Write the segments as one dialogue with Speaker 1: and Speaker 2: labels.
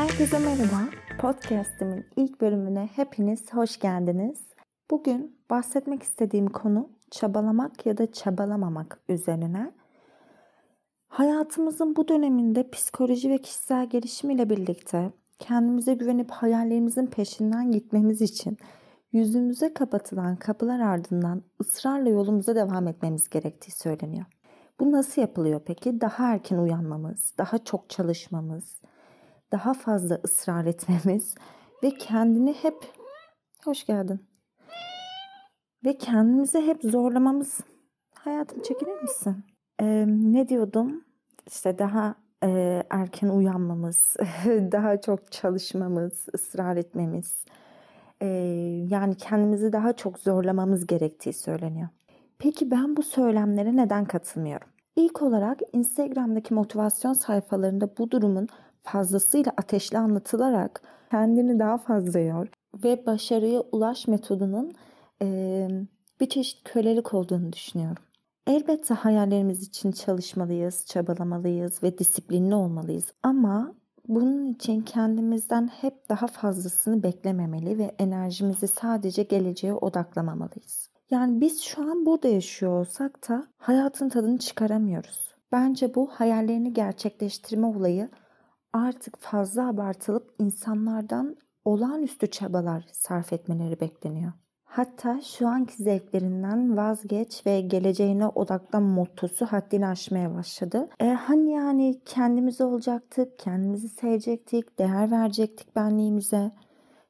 Speaker 1: Herkese merhaba. Podcast'imin ilk bölümüne hepiniz hoş geldiniz. Bugün bahsetmek istediğim konu çabalamak ya da çabalamamak üzerine. Hayatımızın bu döneminde psikoloji ve kişisel gelişim ile birlikte kendimize güvenip hayallerimizin peşinden gitmemiz için yüzümüze kapatılan kapılar ardından ısrarla yolumuza devam etmemiz gerektiği söyleniyor. Bu nasıl yapılıyor peki? Daha erken uyanmamız, daha çok çalışmamız, daha fazla ısrar etmemiz ve kendini hep hoş geldin. Ve kendimizi hep zorlamamız. Hayatım çekilir misin? Ee, ne diyordum? İşte daha e, erken uyanmamız, daha çok çalışmamız, ısrar etmemiz. E, yani kendimizi daha çok zorlamamız gerektiği söyleniyor. Peki ben bu söylemlere neden katılmıyorum? İlk olarak Instagram'daki motivasyon sayfalarında bu durumun fazlasıyla ateşli anlatılarak kendini daha fazla yor ve başarıya ulaş metodunun e, bir çeşit kölelik olduğunu düşünüyorum. Elbette hayallerimiz için çalışmalıyız, çabalamalıyız ve disiplinli olmalıyız. Ama bunun için kendimizden hep daha fazlasını beklememeli ve enerjimizi sadece geleceğe odaklamamalıyız. Yani biz şu an burada yaşıyor olsak da hayatın tadını çıkaramıyoruz. Bence bu hayallerini gerçekleştirme olayı artık fazla abartılıp insanlardan olağanüstü çabalar sarf etmeleri bekleniyor. Hatta şu anki zevklerinden vazgeç ve geleceğine odaklan mottosu haddini aşmaya başladı. E, hani yani kendimiz olacaktık, kendimizi sevecektik, değer verecektik benliğimize.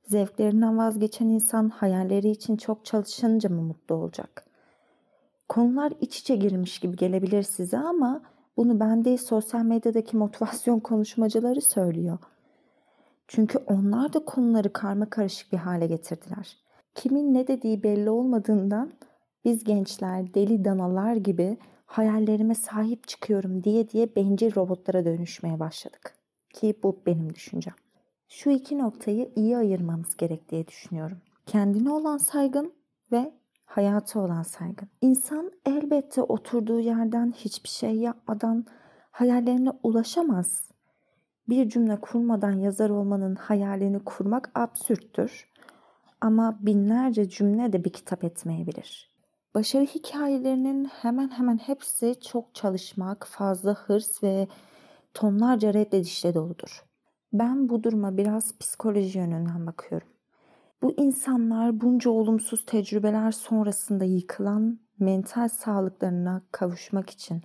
Speaker 1: Zevklerinden vazgeçen insan hayalleri için çok çalışınca mı mutlu olacak? Konular iç içe girmiş gibi gelebilir size ama bunu ben değil sosyal medyadaki motivasyon konuşmacıları söylüyor. Çünkü onlar da konuları karma karışık bir hale getirdiler. Kimin ne dediği belli olmadığından biz gençler deli danalar gibi hayallerime sahip çıkıyorum diye diye bencil robotlara dönüşmeye başladık. Ki bu benim düşüncem. Şu iki noktayı iyi ayırmamız gerek diye düşünüyorum. Kendine olan saygın ve hayata olan saygın. İnsan elbette oturduğu yerden hiçbir şey yapmadan hayallerine ulaşamaz. Bir cümle kurmadan yazar olmanın hayalini kurmak absürttür. Ama binlerce cümle de bir kitap etmeyebilir. Başarı hikayelerinin hemen hemen hepsi çok çalışmak, fazla hırs ve tonlarca reddedişle doludur. Ben bu duruma biraz psikoloji yönünden bakıyorum. Bu insanlar bunca olumsuz tecrübeler sonrasında yıkılan mental sağlıklarına kavuşmak için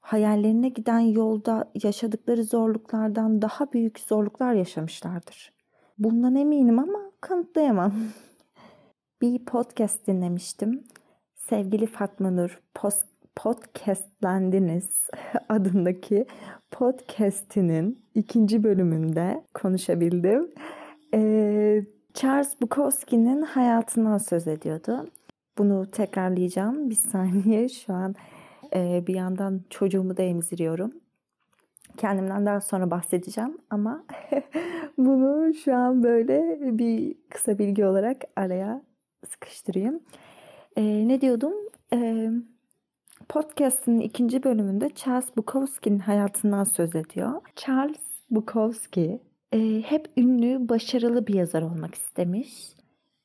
Speaker 1: hayallerine giden yolda yaşadıkları zorluklardan daha büyük zorluklar yaşamışlardır. Bundan eminim ama kanıtlayamam. Bir podcast dinlemiştim. Sevgili Fatma Nur post, podcastlendiniz adındaki podcastinin ikinci bölümünde konuşabildim. Ee, Charles Bukowski'nin hayatından söz ediyordu. Bunu tekrarlayacağım. Bir saniye şu an e, bir yandan çocuğumu da emziriyorum. Kendimden daha sonra bahsedeceğim ama bunu şu an böyle bir kısa bilgi olarak araya sıkıştırayım. E, ne diyordum? E, podcast'ın ikinci bölümünde Charles Bukowski'nin hayatından söz ediyor. Charles Bukowski e, hep ünlü, başarılı bir yazar olmak istemiş.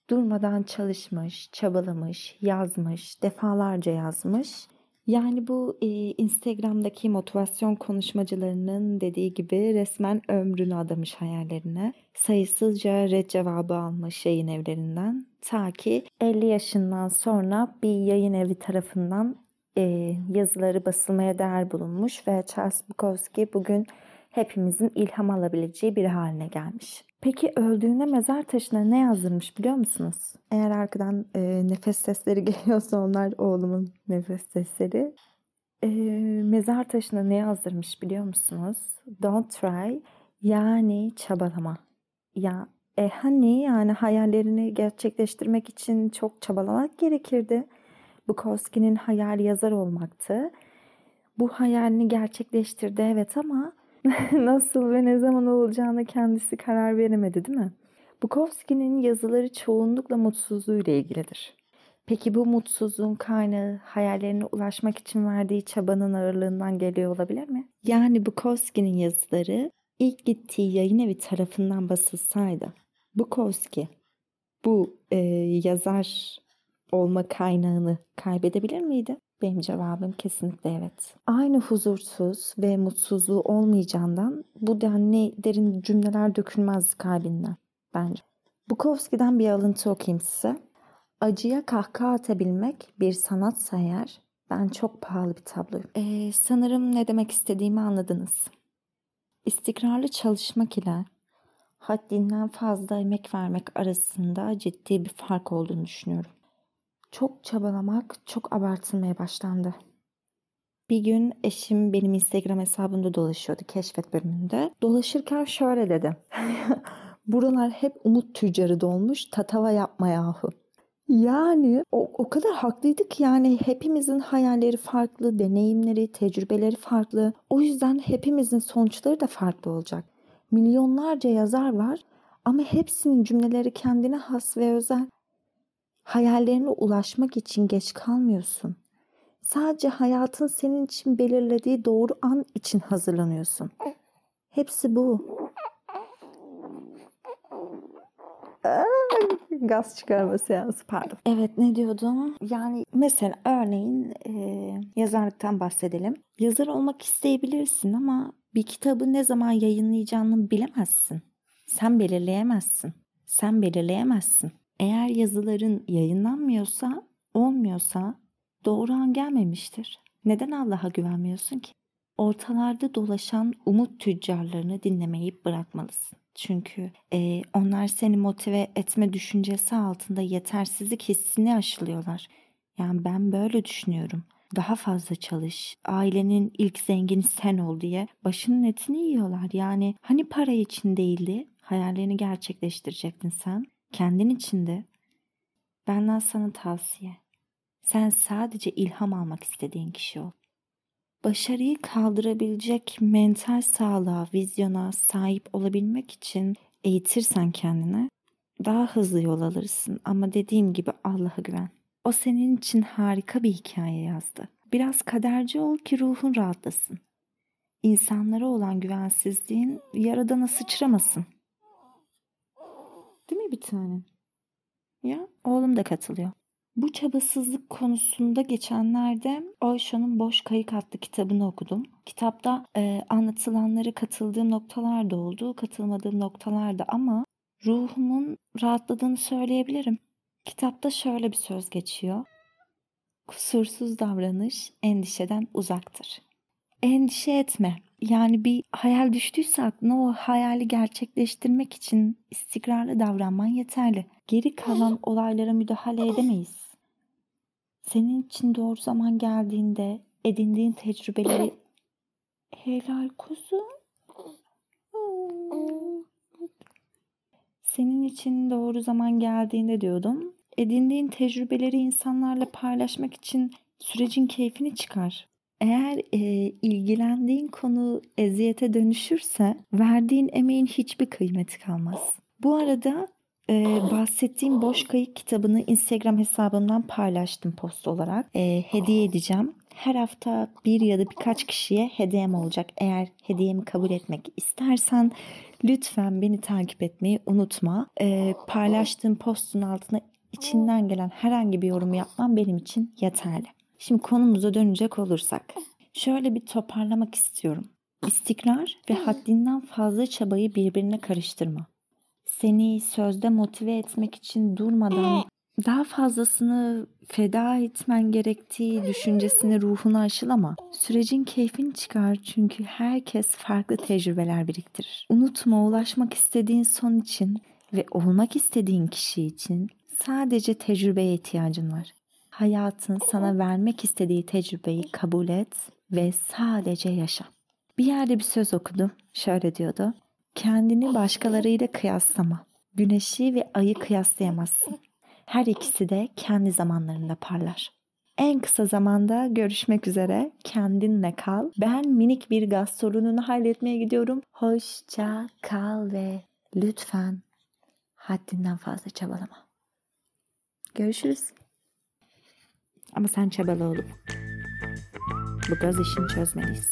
Speaker 1: Durmadan çalışmış, çabalamış, yazmış, defalarca yazmış. Yani bu e, Instagram'daki motivasyon konuşmacılarının dediği gibi resmen ömrünü adamış hayallerine. Sayısızca red cevabı almış yayın evlerinden. Ta ki 50 yaşından sonra bir yayın evi tarafından e, yazıları basılmaya değer bulunmuş ve Charles Bukowski bugün hepimizin ilham alabileceği bir haline gelmiş. Peki öldüğünde mezar taşına ne yazdırmış biliyor musunuz? Eğer arkadan e, nefes sesleri geliyorsa onlar oğlumun nefes sesleri. E, mezar taşına ne yazdırmış biliyor musunuz? Don't try yani çabalama. Ya e hani yani hayallerini gerçekleştirmek için çok çabalamak gerekirdi. Bukowski'nin hayali yazar olmaktı. Bu hayalini gerçekleştirdi evet ama nasıl ve ne zaman olacağına kendisi karar veremedi değil mi? Bukowski'nin yazıları çoğunlukla mutsuzluğuyla ilgilidir. Peki bu mutsuzluğun kaynağı hayallerine ulaşmak için verdiği çabanın ağırlığından geliyor olabilir mi? Yani Bukowski'nin yazıları ilk gittiği yayın evi tarafından basılsaydı Bukowski bu e, yazar olma kaynağını kaybedebilir miydi? Benim cevabım kesinlikle evet. Aynı huzursuz ve mutsuzluğu olmayacağından bu denli derin cümleler dökülmez kalbinden bence. Bukowski'den bir alıntı okuyayım size. Acıya kahkaha atabilmek bir sanatsa eğer ben çok pahalı bir tabloyum. Ee, sanırım ne demek istediğimi anladınız. İstikrarlı çalışmak ile haddinden fazla emek vermek arasında ciddi bir fark olduğunu düşünüyorum. Çok çabalamak çok abartılmaya başlandı. Bir gün eşim benim Instagram hesabımda dolaşıyordu keşfet bölümünde. Dolaşırken şöyle dedi. Buralar hep umut tüccarı dolmuş tatava yapma yahu. Yani o, o kadar haklıydık yani hepimizin hayalleri farklı, deneyimleri, tecrübeleri farklı. O yüzden hepimizin sonuçları da farklı olacak. Milyonlarca yazar var ama hepsinin cümleleri kendine has ve özel. Hayallerine ulaşmak için geç kalmıyorsun. Sadece hayatın senin için belirlediği doğru an için hazırlanıyorsun. Hepsi bu. Gaz çıkarma seansı pardon. Evet ne diyordum? Yani mesela örneğin e, yazarlıktan bahsedelim. Yazar olmak isteyebilirsin ama bir kitabı ne zaman yayınlayacağını bilemezsin. Sen belirleyemezsin. Sen belirleyemezsin. Eğer yazıların yayınlanmıyorsa, olmuyorsa doğru an gelmemiştir. Neden Allah'a güvenmiyorsun ki? Ortalarda dolaşan umut tüccarlarını dinlemeyi bırakmalısın. Çünkü e, onlar seni motive etme düşüncesi altında yetersizlik hissini aşılıyorlar. Yani ben böyle düşünüyorum. Daha fazla çalış. Ailenin ilk zengini sen ol diye başının etini yiyorlar. Yani hani para için değildi? Hayallerini gerçekleştirecektin sen. Kendin içinde. Benden sana tavsiye. Sen sadece ilham almak istediğin kişi ol. Başarıyı kaldırabilecek mental sağlığa, vizyona sahip olabilmek için eğitirsen kendine daha hızlı yol alırsın. Ama dediğim gibi Allah'a güven. O senin için harika bir hikaye yazdı. Biraz kaderci ol ki ruhun rahatlasın. İnsanlara olan güvensizliğin yaradana sıçramasın. Mi bir tane? Ya oğlum da katılıyor. Bu çabasızlık konusunda geçenlerde Osho'nun Boş Kayık adlı kitabını okudum. Kitapta e, anlatılanları katıldığım noktalar da oldu, katılmadığım noktalar da ama ruhumun rahatladığını söyleyebilirim. Kitapta şöyle bir söz geçiyor. Kusursuz davranış endişeden uzaktır. Endişe etme. Yani bir hayal düştüyse aklına o hayali gerçekleştirmek için istikrarlı davranman yeterli. Geri kalan olaylara müdahale edemeyiz senin için doğru zaman geldiğinde edindiğin tecrübeleri helal kuzum. Senin için doğru zaman geldiğinde diyordum. Edindiğin tecrübeleri insanlarla paylaşmak için sürecin keyfini çıkar. Eğer e, ilgilendiğin konu eziyete dönüşürse verdiğin emeğin hiçbir kıymeti kalmaz. Bu arada ee, bahsettiğim Boş Kayık kitabını Instagram hesabımdan paylaştım post olarak. Ee, hediye edeceğim. Her hafta bir ya da birkaç kişiye hediyem olacak. Eğer hediyemi kabul etmek istersen lütfen beni takip etmeyi unutma. Ee, paylaştığım postun altına içinden gelen herhangi bir yorum yapmam benim için yeterli. Şimdi konumuza dönecek olursak. Şöyle bir toparlamak istiyorum. İstikrar ve haddinden fazla çabayı birbirine karıştırma seni sözde motive etmek için durmadan daha fazlasını feda etmen gerektiği düşüncesini ruhuna aşılama. Sürecin keyfini çıkar çünkü herkes farklı tecrübeler biriktirir. Unutma ulaşmak istediğin son için ve olmak istediğin kişi için sadece tecrübeye ihtiyacın var. Hayatın sana vermek istediği tecrübeyi kabul et ve sadece yaşa. Bir yerde bir söz okudum. Şöyle diyordu. Kendini başkalarıyla kıyaslama. Güneşi ve ayı kıyaslayamazsın. Her ikisi de kendi zamanlarında parlar. En kısa zamanda görüşmek üzere. Kendinle kal. Ben minik bir gaz sorununu halletmeye gidiyorum. Hoşça kal ve lütfen haddinden fazla çabalama. Görüşürüz. Ama sen çabala olup bu gaz işini çözmeliyiz.